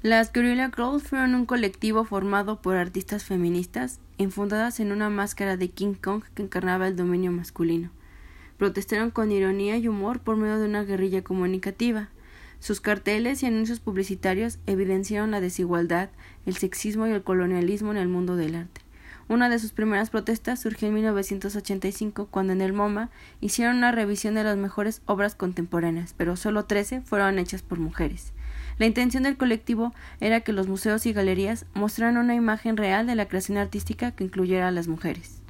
Las Gorilla Girls fueron un colectivo formado por artistas feministas, infundadas en una máscara de King Kong que encarnaba el dominio masculino. Protestaron con ironía y humor por medio de una guerrilla comunicativa. Sus carteles y anuncios publicitarios evidenciaron la desigualdad, el sexismo y el colonialismo en el mundo del arte. Una de sus primeras protestas surgió en 1985 cuando en el MoMA hicieron una revisión de las mejores obras contemporáneas, pero solo 13 fueron hechas por mujeres. La intención del colectivo era que los museos y galerías mostraran una imagen real de la creación artística que incluyera a las mujeres.